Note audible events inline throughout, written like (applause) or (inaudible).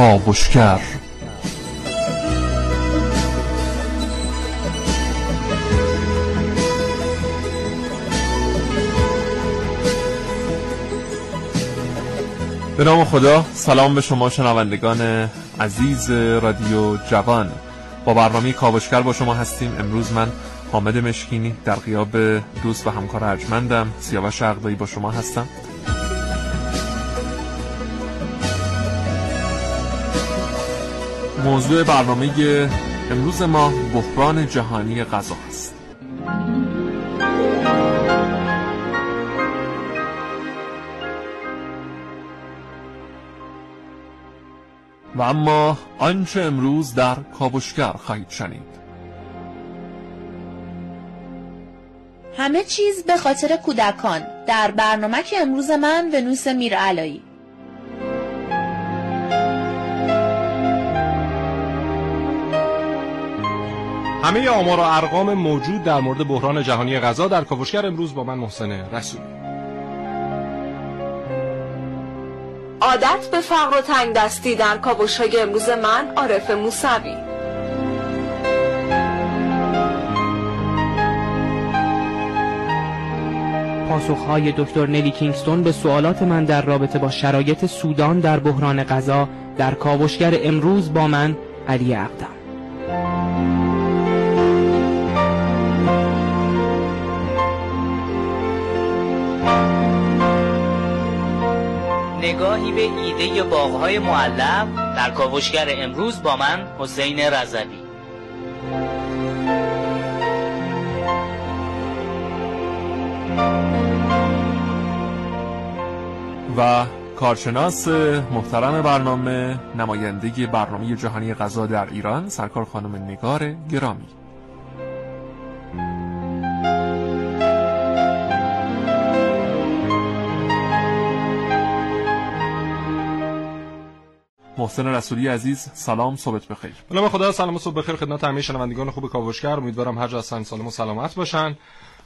کاوشگر به نام خدا سلام به شما شنوندگان عزیز رادیو جوان. با برنامه کاوشگر با شما هستیم. امروز من حامد مشکینی در قیاب دوست و همکار ارجمندم. سیاوش عقدایی با شما هستم. موضوع برنامه امروز ما بحران جهانی غذا است. و اما آنچه امروز در کابشگر خواهید شنید. همه چیز به خاطر کودکان. در برنامه که امروز من ونوس میر علایی همه آمار و ارقام موجود در مورد بحران جهانی غذا در کاوشگر امروز با من محسن رسولی عادت به فقر و تنگ دستی در کاوش های امروز من عارف موسوی. پاسخهای دکتر نلی کینگستون به سوالات من در رابطه با شرایط سودان در بحران غذا در کاوشگر امروز با من علی اقدم نگاهی به ایده باغهای معلق در کاوشگر امروز با من حسین رضوی. و کارشناس محترم برنامه نماینده برنامه جهانی غذا در ایران سرکار خانم نگار گرامی. محسن رسولی عزیز سلام صبح بخیر. به خدا سلام و صبح بخیر خدمت همه شنوندگان خوب کاوشگر. امیدوارم هر جا هستن سالم و سلامت باشن.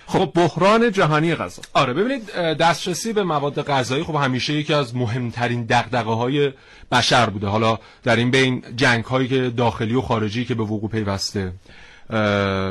خب بحران جهانی غذا. آره ببینید دسترسی به مواد غذایی خب همیشه یکی از مهمترین دغدغه های بشر بوده. حالا در این بین جنگ هایی که داخلی و خارجی که به وقوع پیوسته.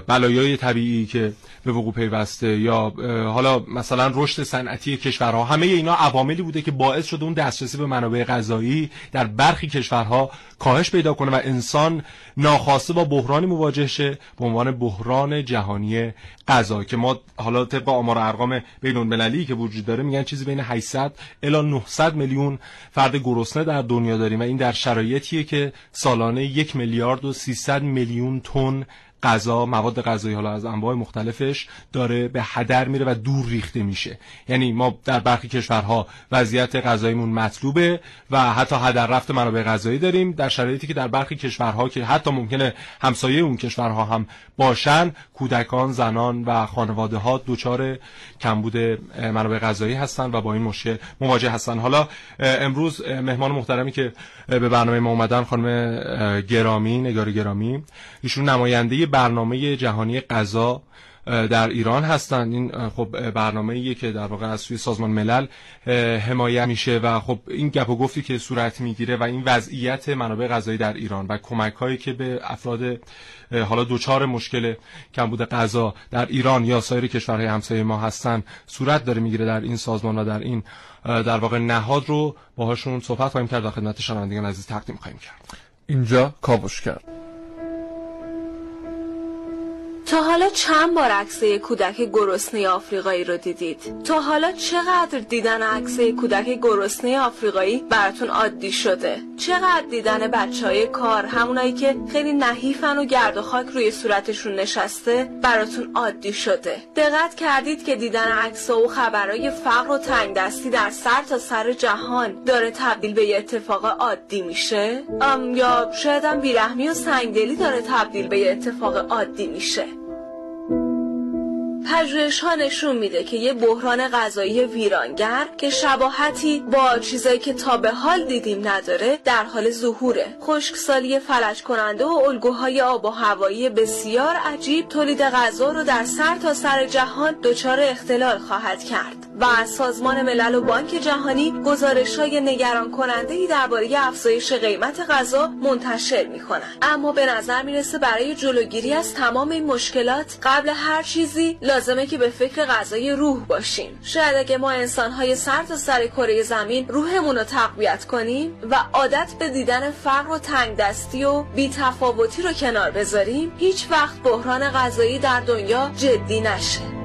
بلایای طبیعی که به وقوع پیوسته یا حالا مثلا رشد صنعتی کشورها همه اینا عواملی بوده که باعث شده اون دسترسی به منابع غذایی در برخی کشورها کاهش پیدا کنه و انسان ناخواسته با بحرانی مواجه شه به عنوان بحران جهانی غذا که ما حالا طبق آمار ارقام بین المللی که وجود داره میگن چیزی بین 800 الی 900 میلیون فرد گرسنه در دنیا داریم و این در شرایطیه که سالانه یک میلیارد و 300 میلیون تن غذا مواد غذایی حالا از انواع مختلفش داره به هدر میره و دور ریخته میشه. یعنی ما در برخی کشورها وضعیت غذاییمون مطلوبه و حتی هدر رفت منابع غذایی داریم در شرایطی که در برخی کشورها که حتی ممکنه همسایه اون کشورها هم باشن کودکان زنان و خانواده ها دچار کمبود منابع غذایی هستن و با این مشکل مواجه هستن. حالا امروز مهمان محترمی که به برنامه ما اومدن خانم گرامی نگار گرامی ایشون نماینده برنامه جهانی غذا در ایران هستند این خب برنامه ایه که در واقع از سوی سازمان ملل حمایت میشه و خب این گپ و گفتی که صورت می‌گیره و این وضعیت منابع غذایی در ایران و کمک هایی که به افراد حالا دوچار مشکل کمبود غذا در ایران یا سایر کشورهای همسایه ما هستن صورت داره می‌گیره در این سازمان و در این در واقع نهاد رو باهاشون صحبت خواهیم کرد و خدمت شنوندگان عزیز تقدیم خواهیم کرد. اینجا کاوش کرد. تا حالا چند بار عکسه کودک گرسنه آفریقایی رو دیدید؟ تا حالا چقدر دیدن عکسه کودک گرسنه آفریقایی براتون عادی شده؟ چقدر دیدن بچه های کار همونایی که خیلی نحیفن و گرد و خاک روی صورتشون نشسته براتون عادی شده؟ دقت کردید که دیدن عکس و خبرهای فقر و تنگ دستی در سر تا سر جهان داره تبدیل به یه اتفاق عادی میشه؟ ام یا شاید هم بیرحمی و سنگدلی داره تبدیل به یه اتفاق عادی میشه؟ پژوهش ها نشون میده که یه بحران غذایی ویرانگر که شباهتی با چیزایی که تا به حال دیدیم نداره در حال ظهوره. خشکسالی فلج کننده و الگوهای آب و هوایی بسیار عجیب تولید غذا رو در سر تا سر جهان دچار اختلال خواهد کرد. و از سازمان ملل و بانک جهانی گزارش های نگران کننده ای درباره افزایش قیمت غذا منتشر می کنند. اما به نظر می‌رسه برای جلوگیری از تمام این مشکلات قبل هر چیزی لازمه که به فکر غذای روح باشیم شاید اگه ما انسانهای سر تا سر کره زمین روحمون رو تقویت کنیم و عادت به دیدن فقر و تنگ دستی و بیتفاوتی رو کنار بذاریم هیچ وقت بحران غذایی در دنیا جدی نشه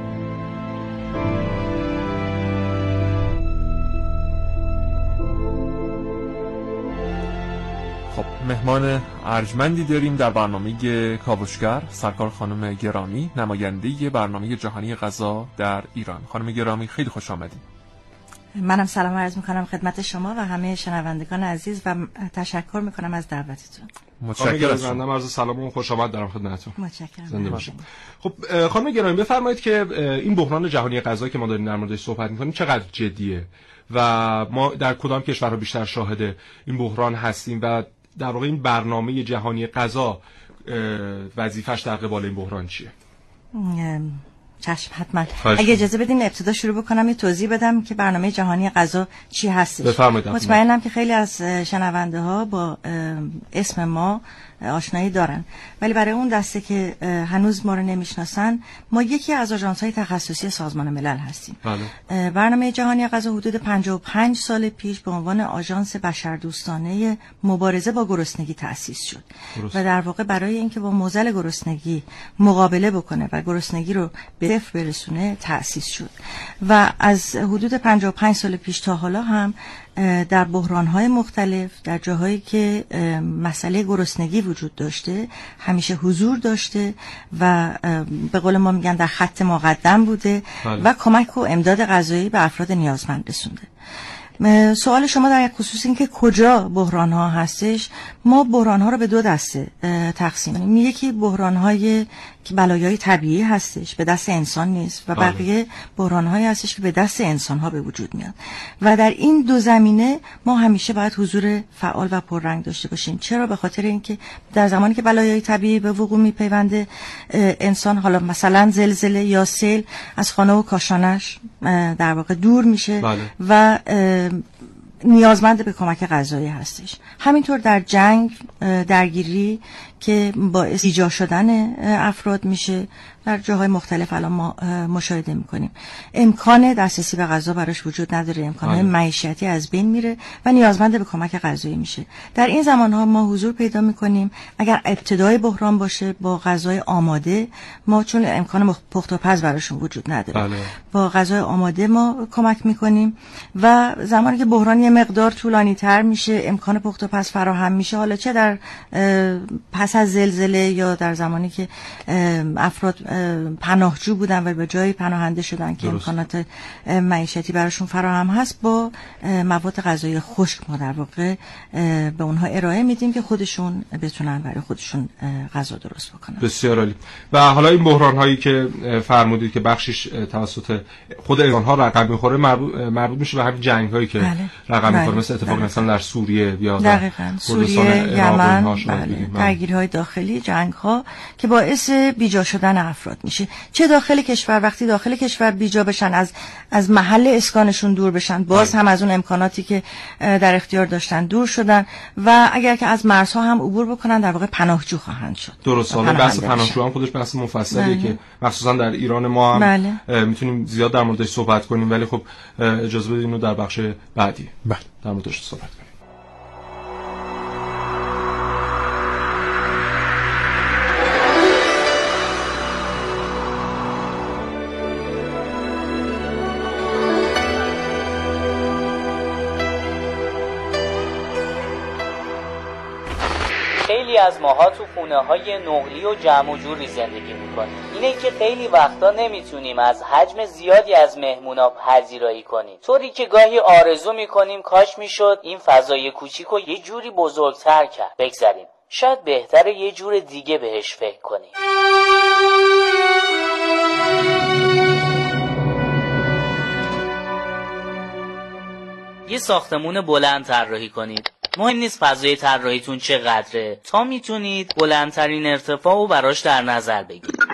مهمان ارجمندی داریم در برنامه کاوشگر سرکار خانم گرامی نماینده برنامه جهانی غذا در ایران. خانم گرامی خیلی خوش آمدید. منم سلام عرض می‌کنم خدمت شما و همه شنوندگان عزیز و تشکر می‌کنم از دعوتتون. متشکرم. از عرض سلام و خوش آمد دارم خدمتتون. متشکرم. زنده باشید. خب خانم گرامی بفرمایید که این بحران جهانی غذا که ما داریم در موردش صحبت می‌کنیم چقدر جدیه و ما در کدام کشورها بیشتر شاهد این بحران هستیم و در واقع این برنامه جهانی غذا وظیفش در قبال این بحران چیه؟ چشم حتما. اگه اجازه بدین ابتدا شروع بکنم یه توضیح بدم که برنامه جهانی غذا چی هستش. مطمئنم که خیلی از شنونده ها با اسم ما آشنایی دارن ولی برای اون دسته که هنوز ما رو نمی‌شناسن ما یکی از آژانس های تخصصی سازمان ملل هستیم بله. برنامه جهانی غذا حدود 55 سال پیش به عنوان آژانس بشردوستانه مبارزه با گرسنگی تأسیس شد درست. و در واقع برای اینکه با موزل گرسنگی مقابله بکنه و گرسنگی رو به صفر برسونه تأسیس شد و از حدود 55 سال پیش تا حالا هم در بحرانهای مختلف در جاهایی که مسئله گرسنگی وجود داشته همیشه حضور داشته و به قول ما میگن در خط مقدم بوده بله. و کمک و امداد غذایی به افراد نیازمند رسونده سوال شما در خصوص این که کجا بحران ها هستش ما بحران ها رو به دو دسته تقسیم کنیم یکی بحران های که بلایای طبیعی هستش به دست انسان نیست و بله. بقیه بحران هایی هستش که به دست انسان ها به وجود میاد و در این دو زمینه ما همیشه باید حضور فعال و پررنگ داشته باشیم چرا به خاطر اینکه در زمانی که بلایای طبیعی به وقوع میپیونده انسان حالا مثلا زلزله یا سیل از خانه و کاشانش در واقع دور میشه بله. و نیازمند به کمک غذایی هستش همینطور در جنگ درگیری که باعث ایجا شدن افراد میشه. در جاهای مختلف الان ما مشاهده می‌کنیم. امکان دسترسی به غذا براش وجود نداره. امکان معیشتی از بین میره و نیازمند به کمک غذایی میشه. در این زمان ها ما حضور پیدا می‌کنیم. اگر ابتدای بحران باشه با غذای آماده ما چون امکان پخت و پز براشون وجود نداره. بله. با غذای آماده ما کمک می‌کنیم و زمانی که بحران یه مقدار طولانی تر میشه امکان پخت و پز فراهم میشه. حالا چه در پس از زلزله یا در زمانی که افراد پناهجو بودن و به جای پناهنده شدن که درست. امکانات معیشتی براشون فراهم هست با مواد غذایی خشک ما در واقع به اونها ارائه میدیم که خودشون بتونن برای خودشون غذا درست بکنن بسیار عالی و حالا این بحران هایی که فرمودید که بخشش توسط خود ایران ها رقم می‌خوره مربوط, میشه به همین جنگ هایی که بله. رقم بله. می‌خوره مثل اتفاق دقیقاً. مثلا در سوریه یا در سوریه یمن بله. درگیری های داخلی جنگ ها که باعث بیجا شدن افراد میشه چه داخل کشور وقتی داخل کشور بیجا بشن از از محل اسکانشون دور بشن باز بله. هم از اون امکاناتی که در اختیار داشتن دور شدن و اگر که از مرزها هم عبور بکنن در واقع پناهجو خواهند شد درست حالا بحث پناهجو. هم خودش بحث مفصلیه بله. که مخصوصا در ایران ما هم بله. می‌تونیم زیاد در موردش صحبت کنیم ولی خب اجازه بدید اینو در بخش بعدی بله. در موردش صحبت کنیم از ماها تو خونه های نقلی و جمع و جوری زندگی می‌کنیم. اینه که خیلی وقتا نمی‌تونیم از حجم زیادی از مهمونا پذیرایی کنیم. طوری که گاهی آرزو می‌کنیم کاش می‌شد این فضای کوچیک رو یه جوری بزرگتر کرد. بگذاریم شاید بهتره یه جور دیگه بهش فکر کنیم. یه ساختمون بلند طراحی کنید مهم نیست فضای طراحیتون چقدره. تا می‌تونید بلندترین ارتفاع رو براش در نظر بگیرید.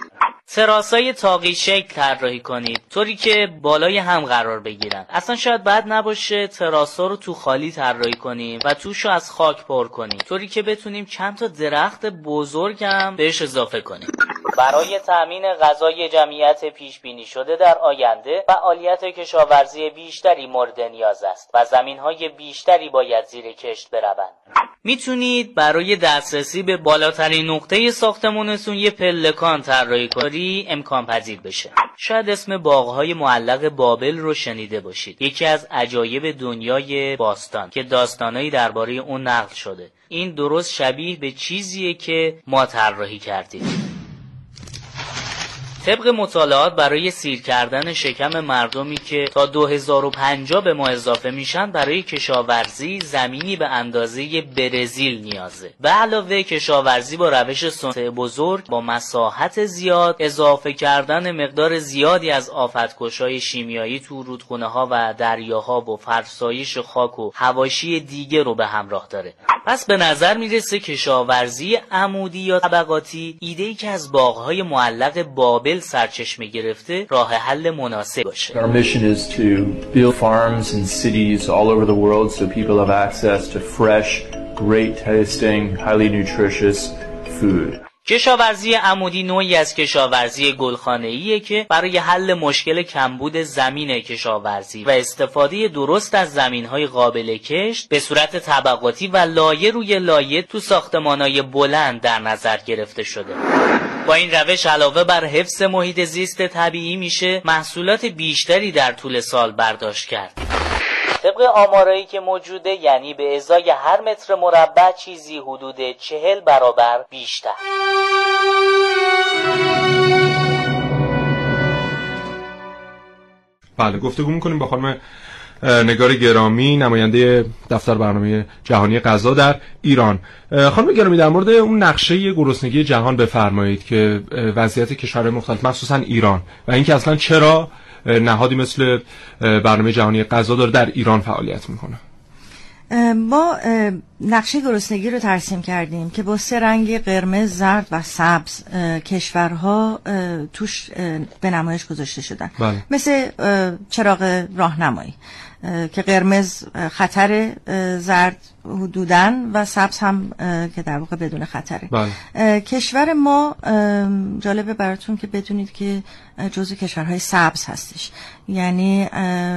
تراسای تاقی شکل طراحی کنید. طوری که بالای هم قرار بگیرن. اصلا شاید بد نباشه تراسا رو تو خالی طراحی کنیم و توش رو از خاک پر کنیم. طوری که بتونیم چند تا درخت بزرگ هم بهش اضافه کنیم. برای تأمین غذای جمعیت پیش بینی شده در آینده فعالیت کشاورزی بیشتری مورد نیاز است و زمین های بیشتری باید زیر کشت بروند. می‌تونید برای دسترسی به بالاترین نقطه ساختمونتون یه پلکان طراحی کنی امکان پذیر بشه. شاید اسم باغهای معلق بابل رو شنیده باشید. یکی از عجایب دنیای باستان که داستانایی درباره اون نقل شده. این درست شبیه به چیزیه که ما طراحی کردیم. طبق مطالعات برای سیر کردن شکم مردمی که تا 2050 به ما اضافه میشن برای کشاورزی زمینی به اندازه برزیل نیازه. به علاوه کشاورزی با روش سنت بزرگ با مساحت زیاد اضافه کردن مقدار زیادی از آفتکشای شیمیایی تو رودخونه ها و دریاها با فرسایش خاک و هواشی دیگه رو به همراه داره. پس به نظر می‌رسه کشاورزی عمودی یا طبقاتی ایده ای که از باغهای معلق بابل سرچشمه گرفته راه حل مناسب باشه Our mission is to build farms and cities all over the world so people have access to fresh, great tasting, highly nutritious food. کشاورزی عمودی نوعی از کشاورزی گلخانه‌ایه که برای حل مشکل کمبود زمین کشاورزی و استفاده درست از زمینهای قابل کشت به صورت طبقاتی و لایه روی لایه تو ساختمانهای بلند در نظر گرفته شده با این روش علاوه بر حفظ محیط زیست طبیعی میشه محصولات بیشتری در طول سال برداشت کرد. طبق آمارایی که موجوده یعنی به ازای هر متر مربع چیزی حدود چهل برابر بیشتر. بله گفتگو می‌کنیم با خانم نگار گرامی نماینده دفتر برنامه جهانی غذا در ایران. خانم گرامی در مورد اون نقشه گرسنگی جهان بفرمایید که وضعیت کشورهای مختلف مخصوصا ایران. و اینکه اصلا چرا نهادی مثل برنامه جهانی غذا داره در ایران فعالیت می‌کنه؟ ما نقشه گرسنگی رو ترسیم کردیم که با سه رنگ قرمز، زرد و سبز کشورها توش به نمایش گذاشته شدن. بله. مثل چراغ راهنمایی. که قرمز خطر زرد حدودن و سبز هم که در واقع بدون خطره. بله. کشور ما جالبه براتون که بدونید که جزو کشورهای سبز هستش. یعنی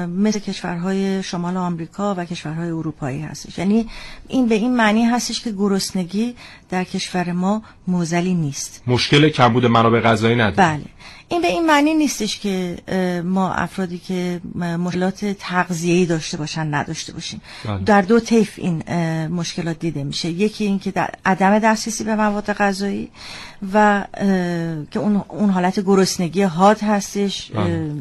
مثل کشورهای شمال آمریکا و کشورهای اروپایی هستش. یعنی این به این معنی هستش که گرسنگی در کشور ما موزلی نیست. مشکل کمبود منابع غذایی نداره. بله. این به این معنی نیستش که ما افرادی که مشکلات تغذیه‌ای داشته باشن نداشته باشیم بله. در دو طیف این مشکلات دیده میشه یکی این که در عدم دسترسی به مواد غذایی و که اون اون حالت گرسنگی حاد هستش بله.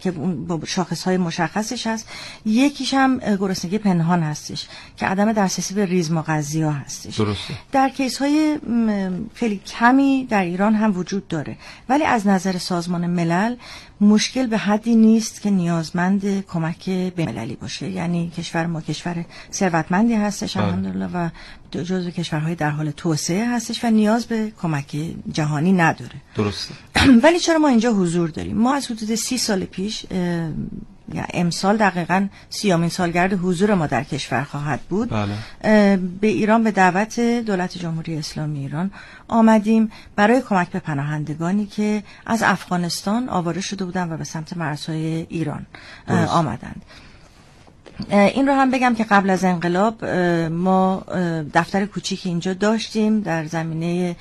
که با شاخص های مشخصش هست. یکیش هم گرسنگی پنهان هستش که عدم دسترسی به ریز مغذی ها هستش. درسته. در کیس های خیلی کمی در ایران هم وجود داره. ولی از نظر سازمان ملل مشکل به حدی نیست که نیازمند کمک بین‌المللی باشه. یعنی کشور ما کشور ثروتمندی هستش الحمدلله و جزو کشورهای در حال توسعه هستش و نیاز به کمک جهانی نداره. درسته. (clears throat) ولی چرا ما اینجا حضور داریم؟ ما از حدود سی سال پیش یا امسال دقیقا سیامین سالگرد حضور ما در کشور خواهد بود. بله. به ایران به دعوت دولت جمهوری اسلامی ایران آمدیم برای کمک به پناهندگانی که از افغانستان آواره شده بودن و به سمت مرزهای ایران درست. آمدند. این رو هم بگم که قبل از انقلاب ما دفتر کوچیک اینجا داشتیم در زمینه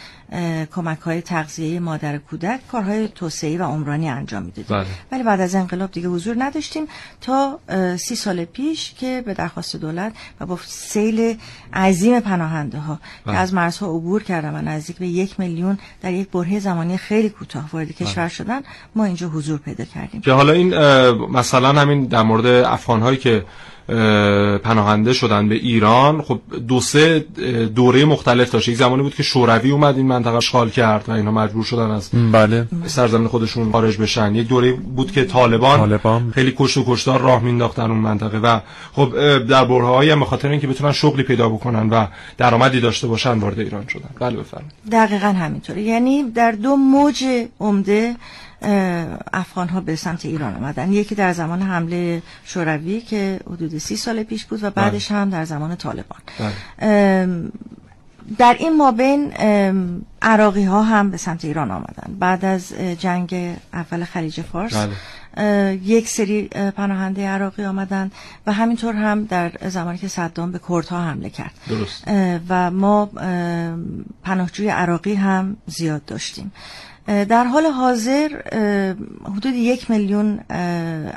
کمک های تغذیه مادر کودک کارهای توسعه و عمرانی انجام می‌دادیم بله. ولی بعد از انقلاب دیگه حضور نداشتیم تا سی سال پیش که به درخواست دولت و با سیل عظیم پناهنده ها بله. که از مرزها عبور کردن و نزدیک به یک میلیون در یک بره زمانی خیلی کوتاه وارد کشور شدن ما اینجا حضور پیدا کردیم که حالا این مثلا همین در مورد افغان هایی که پناهنده شدن به ایران. خب دو سه دوره مختلف داشت. یک زمانی بود که شوروی اومد این منطقه اشغال کرد و اینا مجبور شدن از بله. سرزمین خودشون خارج بشن. یک دوره بود که طالبان, طالبان. خیلی کشت و کشتار راه مینداختن اون منطقه و خب در برهه‌ای هم خاطر اینکه بتونن شغلی پیدا بکنن و درآمدی داشته باشن وارد ایران شدن. بله بفرمایید. دقیقا همینطوره. یعنی در دو موج عمده افغان ها به سمت ایران آمدن. یکی در زمان حمله شوروی که حدود سی سال پیش بود و بعدش هم در زمان طالبان. در این مابین عراقی ها هم به سمت ایران آمدن. بعد از جنگ اول خلیج فارس بله. یک سری پناهنده عراقی آمدن و همینطور هم در زمانی که صدام به کردها حمله کرد. درست. و ما پناهجوی عراقی هم زیاد داشتیم. در حال حاضر حدود یک میلیون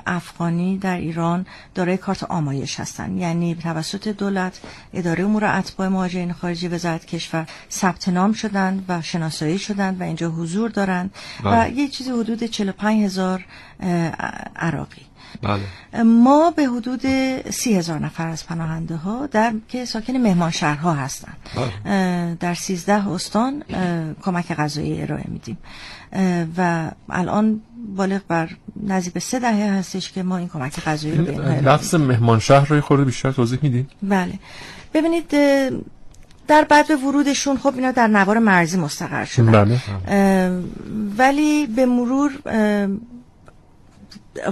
افغانی در ایران دارای کارت آمایش هستند یعنی توسط دولت اداره امور اتباع مهاجرین خارجی وزارت کشور ثبت نام شدند و شناسایی شدند و اینجا حضور دارند و بله. یه چیزی حدود 45 هزار عراقی. بله. ما به حدود سی هزار نفر از پناهنده ها در که ساکن مهمان شهرها هستند بله. در سیزده استان کمک غذایی ارائه میدیم و الان بالغ بر نزدیک به سه دهه هستش که ما این کمک غذایی رو به لفظ مهمان شهر رو خورده بیشتر توضیح میدین بله ببینید در بعد ورودشون خب اینا در نوار مرزی مستقر شدن بله. ولی به مرور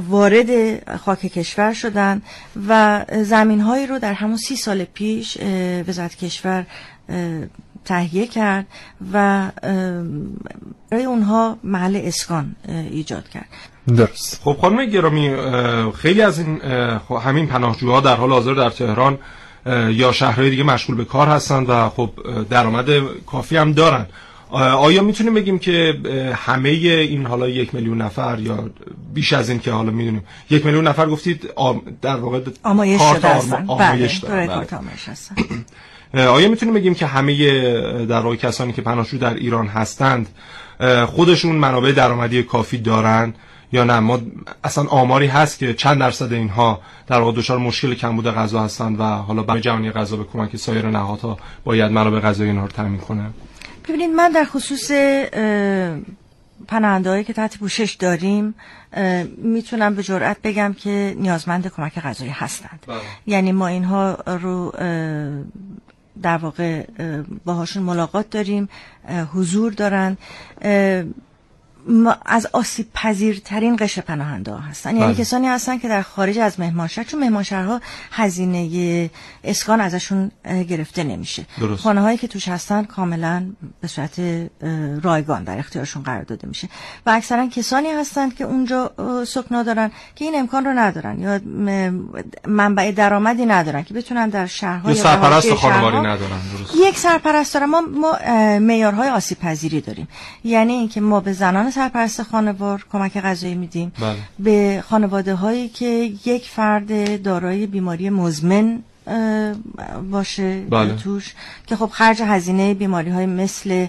وارد خاک کشور شدن و زمین هایی رو در همون سی سال پیش وزارت کشور تهیه کرد و برای اونها محل اسکان ایجاد کرد. درست. خب خانم گرامی خیلی از این خب همین پناهجوها در حال حاضر در تهران یا شهرهای دیگه مشغول به کار هستند و خب درآمد کافی هم دارن. آیا می‌تونیم بگیم که همه این حالا یک میلیون نفر یا بیش از این که حالا می‌دونیم یک میلیون نفر گفتید در واقع آمایش کارت هستن آمایش بله. بله. آیا می‌تونیم بگیم که همه در واقع کسانی که پناهجو در ایران هستند خودشون منابع درآمدی کافی دارن یا نه ما اصلا آماری هست که چند درصد اینها در واقع دچار مشکل کمبود غذا هستند و حالا برای جهانی غذا به کمک سایر نهادها باید منابع غذایی اینها رو تامین کنه ببینید من در خصوص پناهنده که تحت پوشش داریم می‌تونم به جرئت بگم که نیازمند کمک غذایی هستند بله. یعنی ما اینها رو در واقع باهاشون ملاقات داریم حضور دارند از آسیب پذیرترین قشر پناهنده ها هستن. یعنی بله. کسانی هستن که در خارج از مهمانشهر چون مهمانشهرها هزینه اسکان ازشون گرفته نمیشه. خانه هایی که توش هستن کاملا به صورت رایگان در اختیارشون قرار داده میشه. و اکثرا کسانی هستند که اونجا سکنا دارن که این امکان رو ندارن یا منبع درآمدی ندارن که بتونن در شهرهای یا سرپرست خانواری ندارن. یک سرپرست دارن. ما ما معیارهای آسیب پذیری داریم. یعنی اینکه ما به زنان سرپرست خانوار کمک غذایی میدیم بله. به خانواده هایی که یک فرد دارای بیماری مزمن باشه بله. توش که خب خرج هزینه بیماری های مثل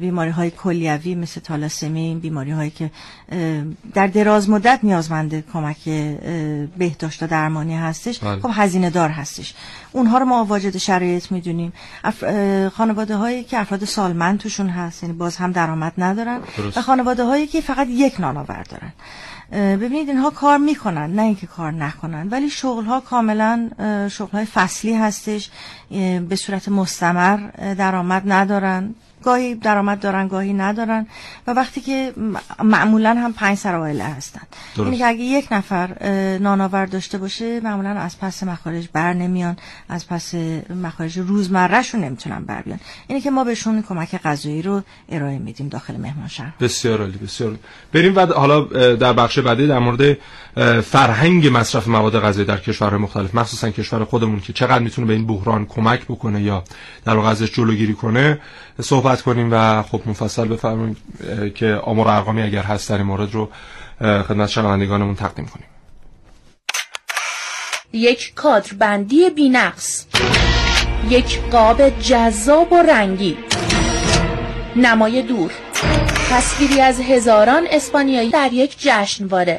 بیماری های کلیوی مثل تالاسمی بیماری هایی که در دراز مدت نیازمند کمک بهداشت و درمانی هستش بله. خب هزینه دار هستش اونها رو ما واجد شرایط می‌دونیم اف... خانواده هایی که افراد سالمند توشون هست یعنی باز هم درآمد ندارن درست. و خانواده هایی که فقط یک نانآور دارن ببینید اینها کار می‌کنن نه اینکه کار نکنن ولی شغل ها کاملا شغل های فصلی هستش به صورت مستمر درآمد ندارن. گاهی درآمد دارن گاهی ندارن و وقتی که معمولا هم پنج سر عائله هستن یعنی که اگه یک نفر نانآور داشته باشه معمولا از پس مخارج بر نمیان از پس مخارج روزمرهشون نمی‌تونن بر بیان. اینه که ما بهشون کمک غذایی رو ارائه میدیم داخل مهمان شهر. بسیار عالی بسیار عالی. بریم و حالا در بخش بعدی در مورد فرهنگ مصرف مواد غذایی در کشورهای مختلف. مخصوصا کشور خودمون که چقدر می‌تونه به این بحران کمک بکنه یا در واقع ازش جلوگیری کنه. صحبت کنیم و خب مفصل بفرمایید که آمار ارقامی اگر هست در این مورد رو خدمت شنوندگانمون تقدیم کنیم. یک کادر بندی بینقص یک قاب جذاب و رنگی نمای دور تصویری از هزاران اسپانیایی در یک جشنواره.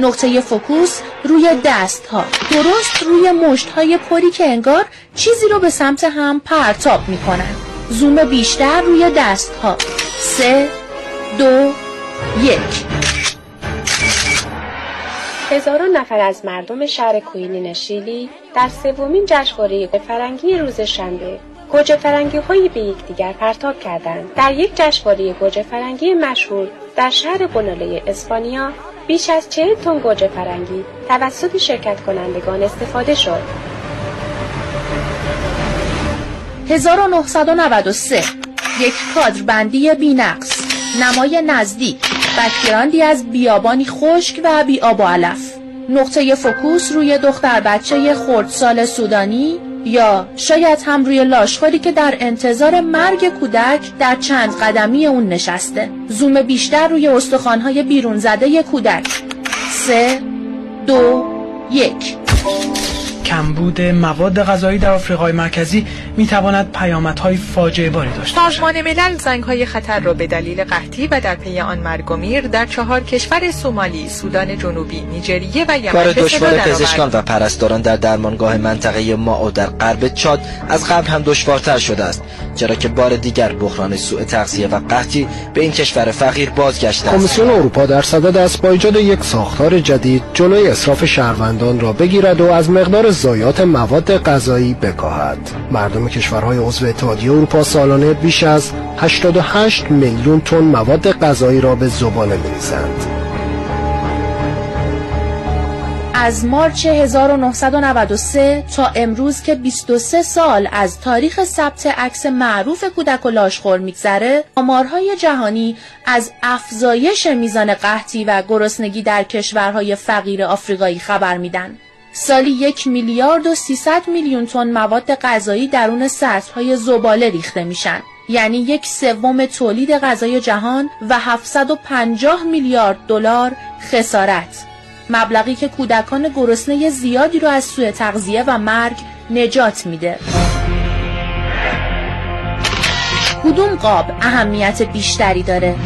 نقطه فوکوس روی دست ها درست روی مشت های پری که انگار چیزی رو به سمت هم پرتاب می کنن. زوم بیشتر روی دست ها سه دو یک هزاران نفر از مردم شهر کوینین شیلی در سومین جشنواره فرنگی روز شنبه گوجه فرنگی هایی به یکدیگر پرتاب کردند. در یک جشنواره گوجه فرنگی مشهور در شهر بناله اسپانیا بیش از چهل تن گوجه فرنگی توسط شرکت کنندگان استفاده شد. 1993 یک کادر بندی بینقص نمای نزدیک بکگراندی از بیابانی خشک و بی آب و علف نقطه فکوس روی دختر بچه خردسال سودانی یا شاید هم روی لاشخوری که در انتظار مرگ کودک در چند قدمی اون نشسته. زوم بیشتر روی استخوانهای بیرون زده کودک. سه دو یک. کمبود مواد غذایی در آفریقای مرکزی می تواند پیامدهای فاجعه باری داشته باشد. سازمان ملل زنگ‌های خطر را به دلیل قحطی و در پی آن مرگ و میر در چهار کشور سومالی، سودان جنوبی، نیجریه و یمن کار دشوار پزشکان و پرستاران در درمانگاه منطقه ما در غرب چاد از قبل هم دشوارتر شده است چرا که بار دیگر بحران سوء تغذیه و قحطی به این کشور فقیر بازگشته است کمیسیون اروپا در صدد است با ایجاد یک ساختار جدید جلوی اسراف شهروندان را بگیرد و از مقدار ضایعات مواد غذایی بکاهد. مردم کشورهای عضو اتحادیه اروپا سالانه بیش از 88 میلیون تن مواد غذایی را به زباله می‌ریزند. از مارچ 1993 تا امروز که 23 سال از تاریخ ثبت عکس معروف کودک و لاشخور میگذره آمارهای جهانی از افزایش میزان قحطی و گرسنگی در کشورهای فقیر آفریقایی خبر میدن. سالی یک میلیارد و 300 میلیون تن مواد غذایی درون سطرهای زباله ریخته میشن. یعنی یک سوم تولید غذای جهان و 750 میلیارد دلار خسارت. مبلغی که کودکان گرسنه زیادی رو از سوء تغذیه و مرگ نجات میده. کدوم قاب اهمیت بیشتری داره؟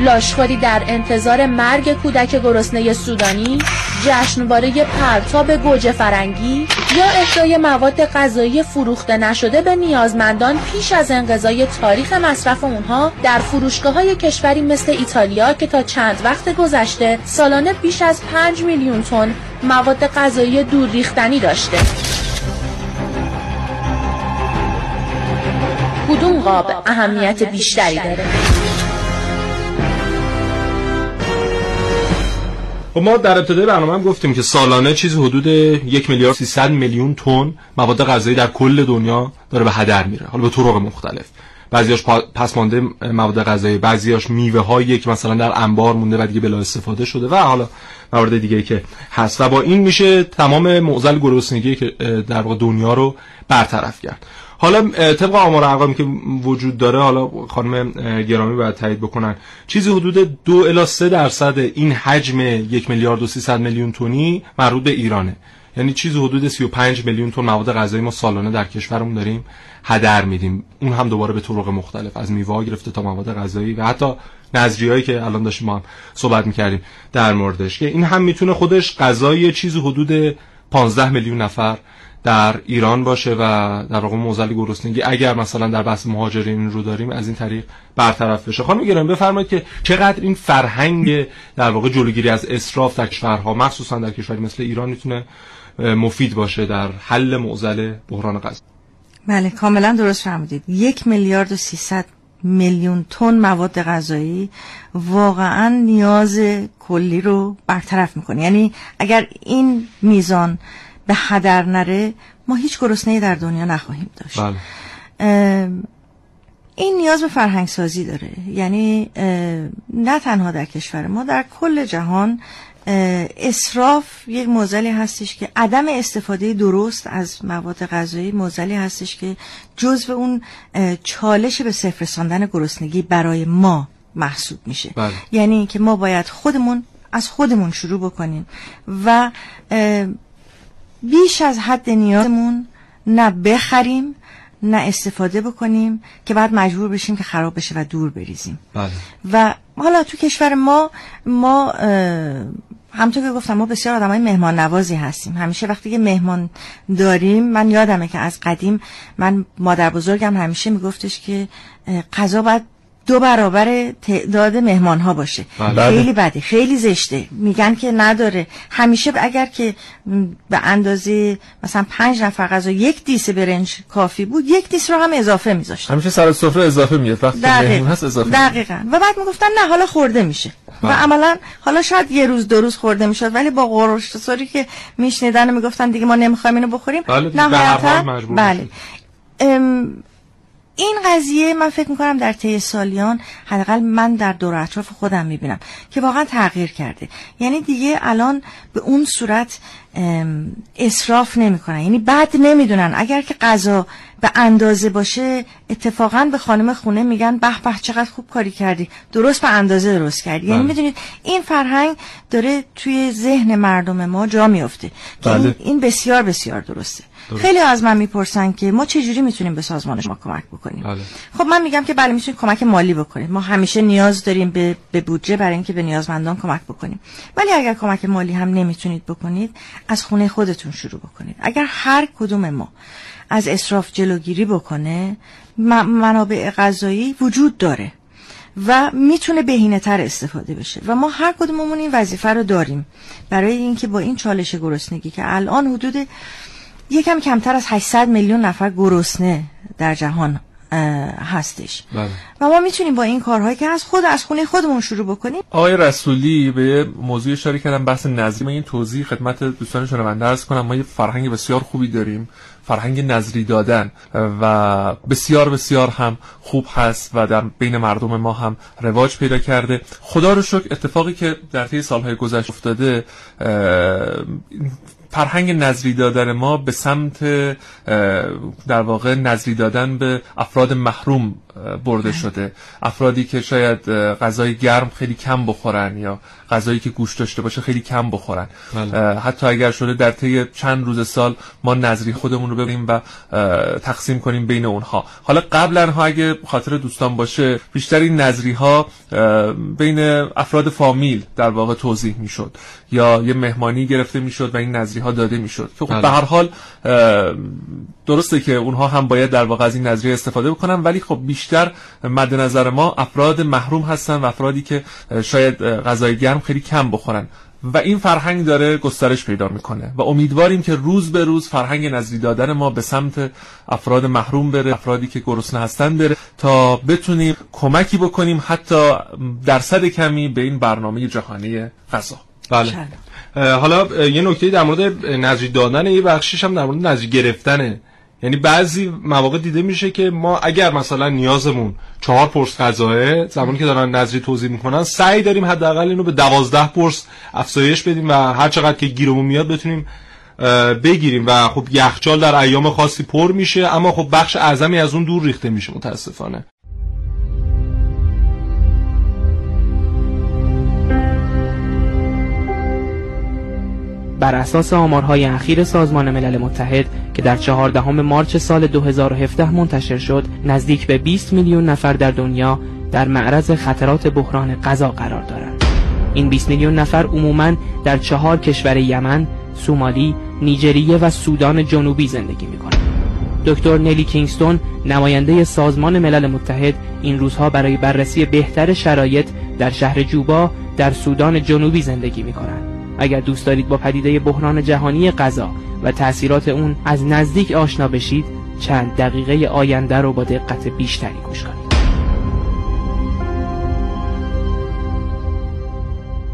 لاشخوری در انتظار مرگ کودک گرسنه سودانی؟ جشنواره پرتاب گوجه فرنگی یا اهدای مواد غذایی فروخته نشده به نیازمندان پیش از انقضای تاریخ مصرف اونها در فروشگاه های کشوری مثل ایتالیا که تا چند وقت گذشته سالانه بیش از 5 میلیون تن مواد غذایی دور ریختنی داشته کدوم قاب اهمیت بیشتری داره؟ خب ما در ابتدای برنامه هم گفتیم که سالانه چیزی حدود یک میلیارد 300 میلیون تن مواد غذایی در کل دنیا داره به هدر میره. حالا به طرق مختلف. بعضیاش پس مانده مواد غذایی بعضیاش میوه هایی که مثلا در انبار مونده و دیگه بلا استفاده شده و حالا موارد دیگه که هست. و با این میشه تمام معضل گرسنگی که در واقع دنیا رو برطرف کرد. حالا طبق آمار ارقامی که وجود داره حالا خانم گرامی باید تایید بکنن. چیزی حدود دو الی سه درصد این حجم یک میلیارد و 300 میلیون تونی مربوط به ایرانه. یعنی چیزی حدود 35 میلیون تن مواد غذایی ما سالانه در کشورمون داریم هدر میدیم. اون هم دوباره به طرق مختلف از میوه گرفته تا مواد غذایی و حتی نظریهایی که الان داشتیم ما هم صحبت می‌کردیم در موردش. که این هم می‌تونه خودش غذای چیزی حدود 15 میلیون نفر در ایران باشه و در واقع موزل گرسنگی اگر مثلا در بحث مهاجرین رو داریم از این طریق برطرف بشه. خانم گرامی بفرمایید که چقدر این فرهنگ در واقع جلوگیری از اسراف در کشورها مخصوصا در کشوری مثل ایران می‌تونه مفید باشه در حل معضل بحران غذا بله کاملا درست فرمودید. یک میلیارد و سیصد میلیون تن مواد غذایی واقعا نیاز کلی رو برطرف می‌کنه. یعنی اگر این میزان به هدر نره ما هیچ گرسنه در دنیا نخواهیم داشت بله. این نیاز به فرهنگ سازی داره یعنی نه تنها در کشور ما در کل جهان اصراف یک موزلی هستش که عدم استفاده درست از مواد غذایی موزلی هستش که جزو اون چالش به صفر رساندن گرسنگی برای ما محسوب میشه بله. یعنی که ما باید خودمون از خودمون شروع بکنیم و بیش از حد نیازمون نه بخریم نه استفاده بکنیم که بعد مجبور بشیم که خراب بشه و دور بریزیم بله. و حالا تو کشور ما ما همونطور که گفتم ما بسیار آدم های مهمان نوازی هستیم همیشه وقتی که مهمان داریم من یادمه که از قدیم من مادر بزرگم همیشه میگفتش که غذا باید دو برابر تعداد مهمان ها باشه. بله. خیلی بده خیلی زشته. میگن که نداره. همیشه اگر که به اندازه مثلا پنج نفر غذا یک دیس برنج کافی بود یک دیس رو هم اضافه میذاشت همیشه سر سفره اضافه میاد وقتی مهمون هست اضافه دقیقا. و بعد می‌گفتن نه حالا خورده میشه. و بله. عملا حالا شاید یه روز دو روز خورده می‌شد ولی با قرش سوری که میشنیدن می‌گفتن دیگه ما نمی‌خوایم اینو بخوریم بله نهایتا بله. این قضیه من فکر می‌کنم در طی سالیان حداقل من در دور اطراف خودم می‌بینم که واقعا تغییر کرده. یعنی دیگه الان به اون صورت اصراف نمی‌کنن. یعنی بد نمی‌دونن. اگر که غذا به اندازه باشه اتفاقا به خانم خونه میگن به به چقدر خوب کاری کردی. درست به اندازه درست کردی. یعنی بله. می‌دونید این فرهنگ داره توی ذهن مردم ما جا میفته که بله. این بسیار بسیار درسته. خیلی از من می‌پرسن که ما چه جوری می‌تونیم به سازمان ما کمک بکنیم؟ بله. خب من میگم که بله می‌تونیم کمک مالی بکنیم ما همیشه نیاز داریم به, به بودجه برای اینکه به نیازمندان کمک بکنیم. ولی اگر کمک مالی هم نمی‌تونید بکنید از خونه خودتون شروع بکنید. اگر هر کدوم ما از اصراف جلوگیری بکنه منابع غذایی وجود داره و می‌تونه بهینه تر استفاده بشه. و ما هر کدوممون این وظیفه رو داریم. برای اینکه با این چالش گرسنگی که الان حدود یکم کمتر از 800 میلیون نفر گرسنه در جهان هستش. بله. و ما می‌تونیم با این کارهایی که از خود از خونه خودمون شروع بکنیم. آقای رسولی به موضوع اشاره کردم بحث نظری این توضیح خدمت دوستان شنونده عرض کنم. ما یه فرهنگ بسیار خوبی داریم فرهنگ نظری دادن و بسیار بسیار هم خوب هست و در بین مردم ما هم رواج پیدا کرده. خدا رو شکر اتفاقی که در طی سالهای گذشته افتاده فرهنگ نظری دادن ما به سمت در واقع نظری دادن به افراد محروم برده شده. افرادی که شاید غذای گرم خیلی کم بخورن یا غذایی که گوش داشته باشه خیلی کم بخورن. بله. حتی اگر شده در طی چند روز سال ما نظری خودمون رو ببینیم و تقسیم کنیم بین اونها. حالا قبلا ها اگه خاطر دوستان باشه بیشتر این نظری ها بین افراد فامیل در واقع توضیح می‌شد یا یه مهمانی گرفته می‌شد و این نظری ها داده می‌شد که خب بله. به هر حال درسته که اونها هم باید در واقع از این نظریه استفاده بکنن ولی خب بیشتر مد نظر ما افراد محروم هستن و افرادی که شاید غذای گرم خیلی کم بخورن و این فرهنگ داره گسترش پیدا می‌کنه و امیدواریم که روز به روز فرهنگ نظری دادن ما به سمت افراد محروم بره افرادی که گرسنه هستن بره تا بتونیم کمکی بکنیم حتی درصد کمی به این برنامه جهانی غذا. بله. حالا یه نکته در مورد نظری دادن یه بخشش هم در مورد نظری گرفتنه. یعنی بعضی مواقع دیده میشه که ما اگر مثلا نیازمون چهار پرس غذاه زمانی که دارن نظری توضیح می‌کنن سعی داریم حداقل اینو به دوازده پرس افزایش بدیم و هر چقدر که گیرمون میاد بتونیم بگیریم. و خب یخچال در ایام خاصی پر میشه اما خب بخش اعظمی از اون دور ریخته میشه متاسفانه. بر اساس آمارهای اخیر سازمان ملل متحد که در چهاردهم مارچ سال 2017 منتشر شد نزدیک به 20 میلیون نفر در دنیا در معرض خطرات بحران غذا قرار دارند این 20 میلیون نفر عموماً در چهار کشور یمن، سومالی، نیجریه و سودان جنوبی زندگی می‌کنند. دکتر نلی کینگستون نماینده سازمان ملل متحد این روزها برای بررسی بهتر شرایط در شهر جوبا در سودان جنوبی زندگی می اگر دوست دارید با پدیده بحران جهانی غذا و تأثیرات اون از نزدیک آشنا بشید چند دقیقه آینده رو با دقت بیشتری گوش کنید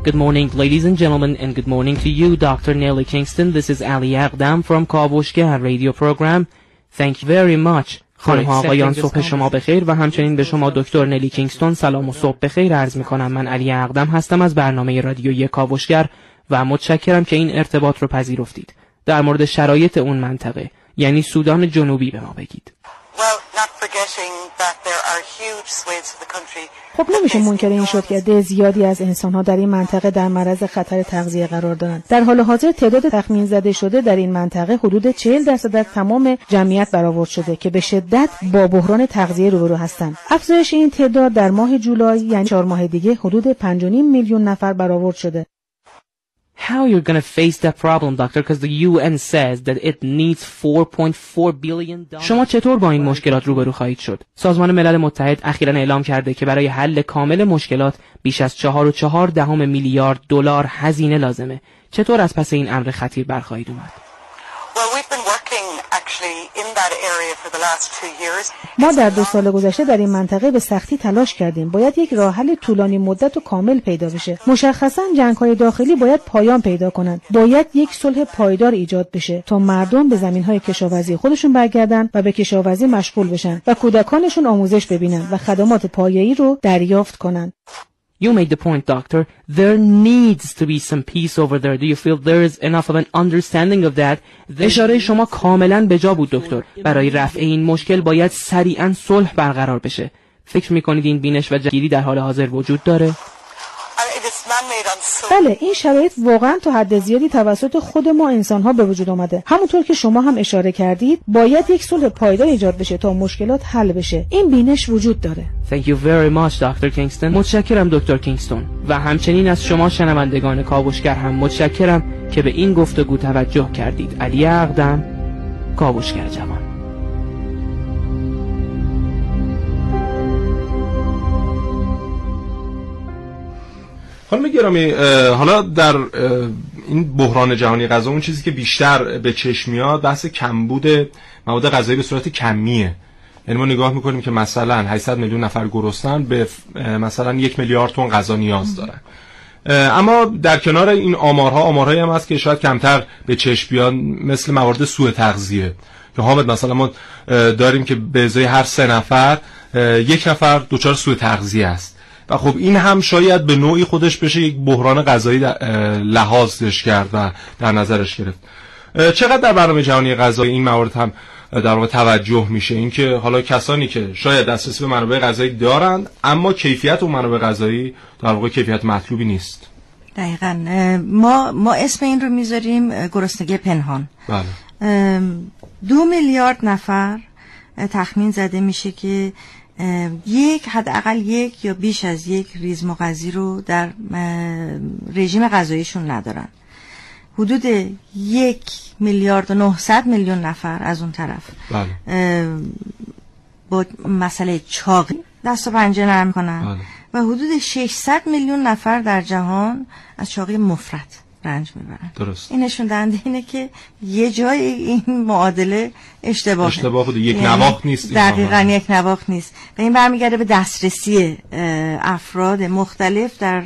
Good morning, ladies and gentlemen, and good morning to you, Dr. Nelly Kingston. This is Ali Agdam from Kavushka radio program. Thank you very much. خانم ها آقایان صبح شما بخیر و همچنین به شما دکتر نلی کینگستون سلام و صبح بخیر عرض می کنم من علی اقدم هستم از برنامه رادیویی کاوشگر و متشکرم که این ارتباط رو پذیرفتید. در مورد شرایط اون منطقه یعنی سودان جنوبی به ما بگید. خب نمیشه منکر این شد که عده زیادی از انسانها در این منطقه در معرض خطر تغذیه قرار دارند. در حال حاضر تعداد تخمین زده شده در این منطقه حدود 40 درصد از تمام جمعیت برآورد شده که به شدت با بحران تغذیه روبرو هستند. افزایش این تعداد در ماه جولای یعنی چهار ماه دیگه حدود 5.5 میلیون نفر برآورد شده. How you're gonna face that problem, doctor? Because the UN says that it needs 4.4 billion شما چطور با این مشکلات روبرو خواهید شد؟ سازمان ملل متحد اخیرا اعلام کرده که برای حل کامل مشکلات بیش از چهار و چهار دهم میلیارد دلار هزینه لازمه. چطور از پس این امر خطیر برخواهید اومد؟ ما در دو سال گذشته در این منطقه به سختی تلاش کردیم. باید یک راه حل طولانی مدت و کامل پیدا بشه. مشخصا جنگ های داخلی باید پایان پیدا کنند. باید یک صلح پایدار ایجاد بشه تا مردم به زمین های کشاورزی خودشون برگردن و به کشاورزی مشغول بشن و کودکانشون آموزش ببینن و خدمات پایه‌ای رو دریافت کنند You made the point, doctor. There needs to be some peace over there. Do you feel there is enough of an understanding of that? اشاره شما کاملا به جا بود دکتر. برای رفع این مشکل باید سریعا صلح برقرار بشه. فکر می‌کنید این بینش و جگیری در حال حاضر وجود داره؟ بله این شرایط واقعا تا حد زیادی توسط خود ما انسان ها به وجود آمده. همونطور که شما هم اشاره کردید باید یک صلح پایدار ایجاد بشه تا مشکلات حل بشه. این بینش وجود داره. Thank you very much Dr. Kingston متشکرم دکتر کینگستون. و همچنین از شما شنوندگان کاوشگر هم متشکرم که به این گفتگو توجه کردید. علی اقدم کاوشگر جوان. خانم گرامی حالا در این بحران جهانی غذا اون چیزی که بیشتر به چشم میاد بحث کمبود مواد غذایی به صورت کمیه. یعنی ما نگاه می‌کنیم که مثلا 800 میلیون نفر گرسنن به مثلا یک میلیارد تن غذا نیاز دارن. اما در کنار این آمارها آمارهایی هم هست که شاید کمتر به چشم بیاد مثل موارد سوء تغذیه. که حامد مثلا ما داریم که به ازای هر سه نفر یک نفر دچار سوء تغذیه است. و خب این هم شاید به نوعی خودش بشه یک بحران غذایی لحاظش کرد و در نظرش گرفت. چقدر در برنامه جهانی غذایی این موارد هم در واقع توجه میشه؟ اینکه حالا کسانی که شاید دسترسی به منابع غذایی دارند اما کیفیت اون منابع غذایی در واقع کیفیت مطلوبی نیست. دقیقا. ما ما اسم این رو می‌ذاریم گرسنگی پنهان. بله. دو میلیارد نفر تخمین زده میشه که یک حداقل یک یا بیش از یک ریز مغذی رو در رژیم غذاییشون ندارن حدود یک میلیارد و 900 میلیون نفر از اون طرف بله. با مسئله چاقی دست و پنجه نرم کنن بله. و حدود 600 میلیون نفر در جهان از چاقی مفرد رنج می‌برن. درست. این نشون دهنده اینه که یه جای این معادله اشتباه اشتباه بوده. یک یعنی نواخت نیست دقیقا یک نواخت نیست. و این برمیگرده به دسترسی افراد مختلف در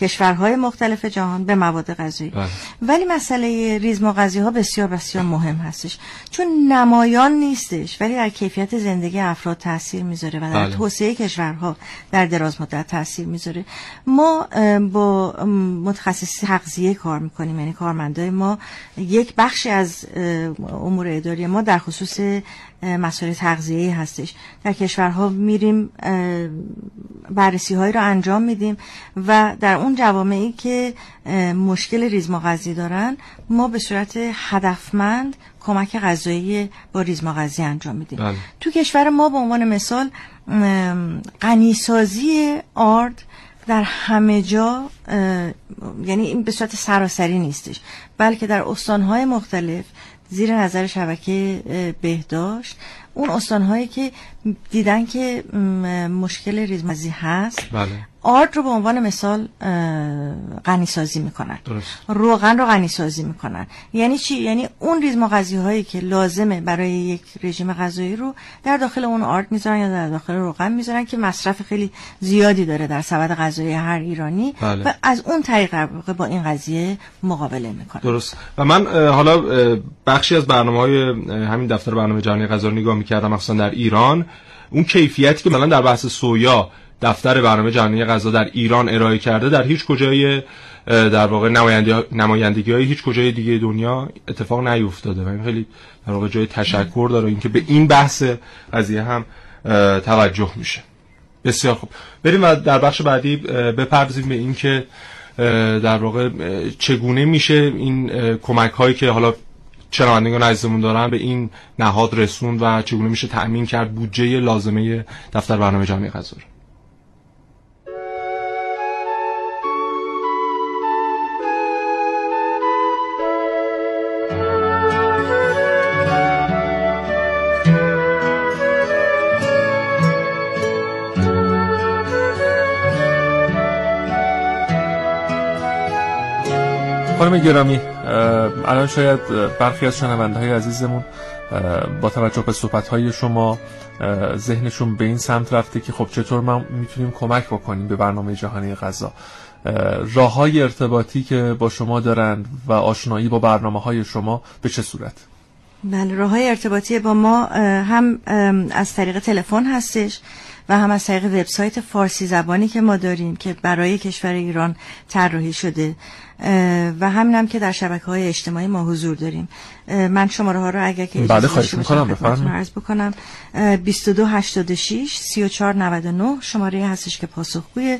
کشورهای مختلف جهان به مواد غذایی بله. ولی مسئله ریز مغذی ها بسیار بسیار مهم هستش چون نمایان نیستش ولی در کیفیت زندگی افراد تاثیر می‌ذاره و در بله. توسعه کشورها در دراز مدت تاثیر می‌ذاره ما با متخصصی تغذیه کار می‌کنیم یعنی کارمندای ما یک بخشی از امور اداری ما در خصوص مسائل تغذیه هستش در کشورها میریم بررسی هایی رو انجام میدیم و در اون جوامعی که مشکل ریزمغذی دارن ما به صورت هدفمند کمک غذایی با ریزمغذی انجام میدیم بله. تو کشور ما به عنوان مثال غنیسازی آرد در همه جا یعنی این به صورت سراسری نیستش بلکه در استانهای مختلف زیر نظر شبکه بهداشت. اون استانهایی که دیدن که مشکل ریزمزی هست بله. آرد رو به عنوان مثال غنی سازی می‌کنن درست. روغن رو غنی سازی می‌کنن یعنی چی یعنی اون ریزمغذی هایی که لازمه برای یک رژیم غذایی رو در داخل اون آرد می‌ذارن یا در داخل روغن می‌ذارن که مصرف خیلی زیادی داره در سبد غذایی هر ایرانی بله. و از اون طریق با این قضیه مقابله می‌کنن درست و من حالا بخشی از برنامه های همین دفتر برنامه جهانی غذا نگاه می‌کردم مخصوصا در ایران. اون کیفیتی که مثلا در بحث سویا دفتر برنامه جهانی غذا در ایران ارائه کرده در هیچ کجای در واقع نمایندگی های هیچ کجای دیگه دنیا اتفاق نیفتاده. و این خیلی در واقع جای تشکر داره. اینکه به این بحث قضیه هم توجه میشه. بسیار خوب. بریم و در بخش بعدی بپردازیم به این که در واقع چگونه میشه این کمک هایی که حالا شنوندگان عزیزمون دارن به این نهاد رسون و چگونه میشه تأمین کرد بودجه لازمه دفتر برنامه جامعه غذا خانم گرامی الان شاید برخی از شنونده های عزیزمون با توجه به صحبت های شما ذهنشون به این سمت رفته که خب چطور ما می‌تونیم کمک بکنیم به برنامه جهانی غذا راه های ارتباطی که با شما دارند و آشنایی با برنامه های شما به چه صورت؟ بله راه های ارتباطی با ما هم از طریق تلفن هستش و هم از طریق وبسایت فارسی زبانی که ما داریم که برای کشور ایران طراحی شده و همین هم که در شبکه های اجتماعی ما حضور داریم. من شماره ها رو اگر که بله خواهش می‌کنم بفرمایید. عرض بکنم. 2286 3499 شماره هستش که پاسخگوی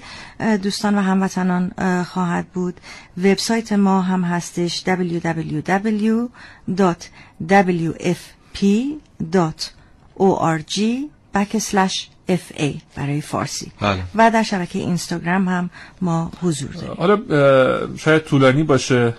دوستان و هموطنان خواهد بود. وبسایت ما هم هستش www.wfp.org backslash FA برای فارسی. بله. و در شبکه اینستاگرام هم ما حضور داریم. حالا شاید طولانی باشه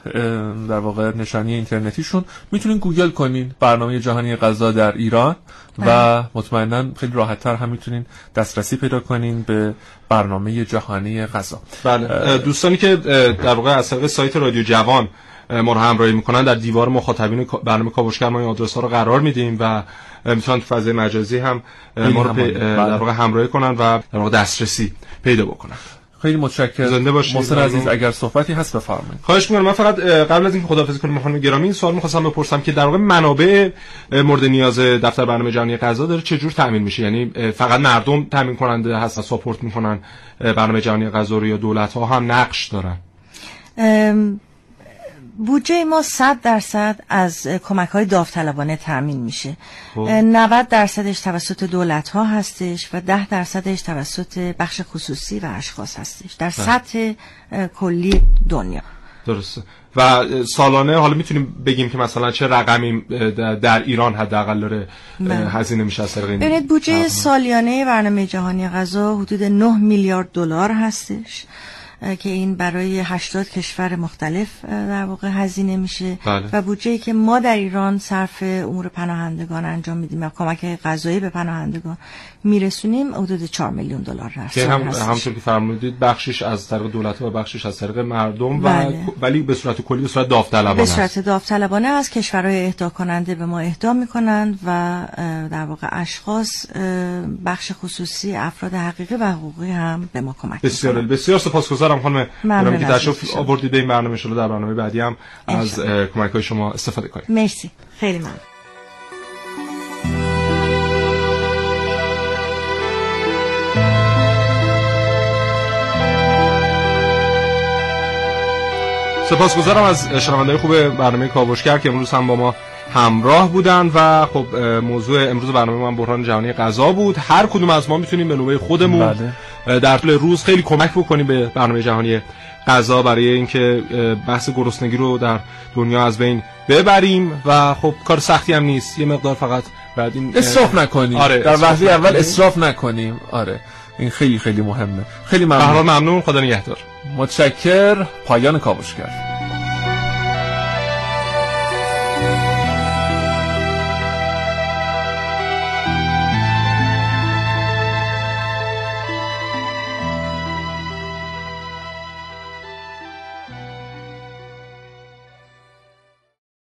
در واقع نشانی اینترنتیشون. می‌تونین گوگل کنین برنامه جهانی غذا در ایران و بله. مطمئنا خیلی راحتتر هم می‌تونین دسترسی پیدا کنین به برنامه جهانی غذا. بله. دوستانی که در واقع از طریق سایت رادیو جوان ما رو همراهی می‌کنن در دیوار مخاطبین برنامه کاوشگر ما این آدرس ها رو قرار میدیم و می‌تونن تو فضای مجازی هم ما رو بله. در واقع همراهی کنن و در واقع دسترسی پیدا بکنن. خیلی متشکرم. زنده باشید. محسن عزیز اگر صحبتی هست بفرمایید. خواهش می‌کنم. من فقط قبل از اینکه خداحافظی کنیم خانم گرامی این سوال می‌خواستم بپرسم که در واقع منابع مورد نیاز دفتر برنامه جهانی غذا داره چه جور تامین میشه؟ یعنی فقط مردم تامین کننده هست ساپورت می‌کنن برنامه جهانی غذا رو یا دولت ها هم نقش دارن؟ بودجه ما 100 درصد از کمک های داوطلبانه تامین میشه 90 خب. درصدش توسط دولت ها هستش و 10 درصدش توسط بخش خصوصی و اشخاص هستش در بله. سطح کلی دنیا درسته و سالانه حالا می‌تونیم بگیم که مثلا چه رقمی در ایران حداقل داره بله. هزینه میشه از طریق این بودجه سالیانه برنامه جهانی غذا حدود 9 میلیارد دلار هستش که این برای 80 کشور مختلف در واقع هزینه میشه بله. و بودجه که ما در ایران صرف امور پناهندگان انجام میدیم و کمک غذایی به پناهندگان میرسونیم حدود 4 میلیون دلار هست که هم همونطور که فرمودید بخشش از طریق دولت و بخشش از طریق مردم بله. و ولی به صورت کلی به صورت داوطلبانه به صورت داوطلبانه از کشورهای اهدا کننده به ما اهدا می‌کنند و در واقع اشخاص بخش خصوصی افراد حقیقی و حقوقی هم به ما کمک بسیار بسیار سپاسگزارم خانم ممنون که تشریف آوردید به این برنامه شما در برنامه بعدی هم از کمک های شما استفاده کنیم. مرسی. خیلی ممنون. سپاسگزارم از شنونده خوب برنامه کاوشگر که امروز هم با ما همراه بودن و خب موضوع امروز برنامه من بحران جهانی غذا بود. هر کدوم از ما می‌تونیم به نوبه خودمون بله. در طول روز خیلی کمک بکنیم به برنامه جهانی غذا برای اینکه بحث گرسنگی رو در دنیا از بین ببریم و خب کار سختی هم نیست. یه مقدار فقط بعد این اسراف نکنیم. آره در وقتی اول اسراف نکنیم. آره. این خیلی خیلی مهمه. خیلی ممنون. ممنون. خدا نگهدار. متشکر. پایان کاوشگر.